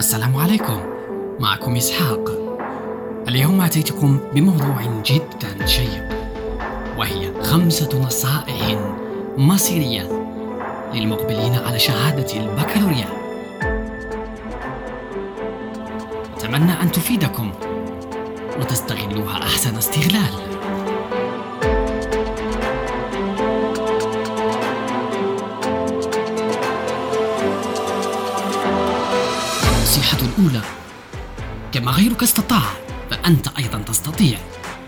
السلام عليكم. معكم إسحاق. اليوم أتيتكم بموضوع جدا شيق وهي خمسة نصائح مصيرية للمقبلين على شهادة البكالوريا. أتمنى أن تفيدكم وتستغلوها أحسن استغلال. النصيحة الأولى. كما غيرك استطاع فأنت أيضا تستطيع.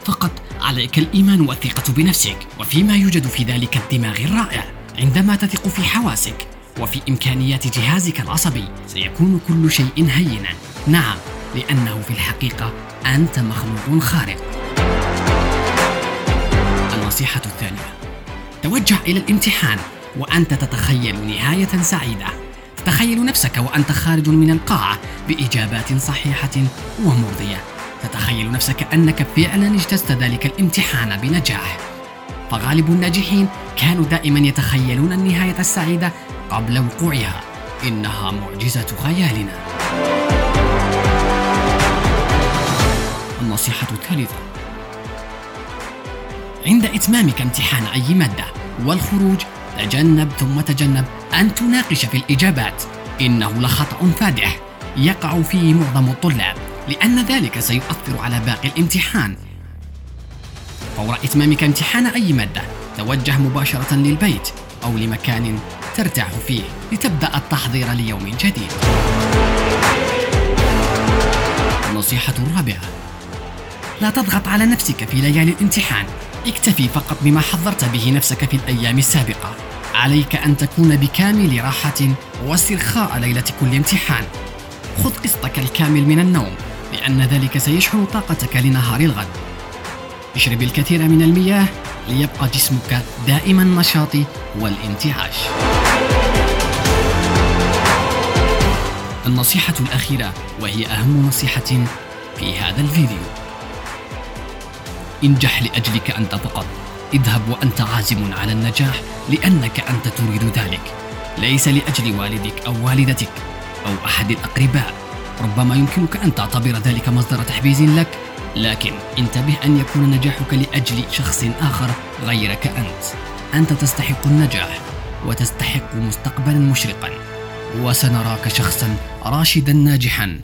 فقط عليك الإيمان والثقة بنفسك وفيما يوجد في ذلك الدماغ الرائع. عندما تثق في حواسك وفي إمكانيات جهازك العصبي سيكون كل شيء هينا. نعم لأنه في الحقيقة أنت مخلوق خارق. النصيحة الثانية. توجه إلى الامتحان وأنت تتخيل نهاية سعيدة. تتخيل نفسك وأنت خارج من القاعة بإجابات صحيحة ومرضية. تتخيل نفسك أنك فعلا اجتزت ذلك الامتحان بنجاح. فغالب الناجحين كانوا دائما يتخيلون النهاية السعيدة قبل وقوعها. إنها معجزة خيالنا. النصيحة الثالثة. عند إتمامك امتحان أي مادة والخروج تجنب ثم تجنب أن تناقش في الإجابات. إنه لخطأ فادح. يقع فيه معظم الطلاب لأن ذلك سيؤثر على باقي الامتحان. فور إتمامك امتحان أي مادة توجه مباشرة للبيت أو لمكان ترتاح فيه لتبدأ التحضير ليوم جديد. النصيحة الرابعة لا تضغط على نفسك في ليالي الامتحان. اكتفي فقط بما حضرت به نفسك في الأيام السابقة. عليك أن تكون بكامل راحة واسترخاء ليلة كل امتحان. خذ قسطك الكامل من النوم لأن ذلك سيشحن طاقتك لنهار الغد. اشرب الكثير من المياه ليبقى جسمك دائما النشاط والانتعاش. النصيحة الأخيرة وهي أهم نصيحة في هذا الفيديو. انجح لأجلك أنت فقط اذهب وأنت عازم على النجاح لأنك أنت تريد ذلك. ليس لأجل والدك أو والدتك أو أحد الأقرباء. ربما يمكنك أن تعتبر ذلك مصدر تحفيز لك لكن انتبه أن يكون نجاحك لأجل شخص آخر غيرك أنت. أنت تستحق النجاح وتستحق مستقبلا مشرقا. وسنراك شخصا راشدا ناجحا.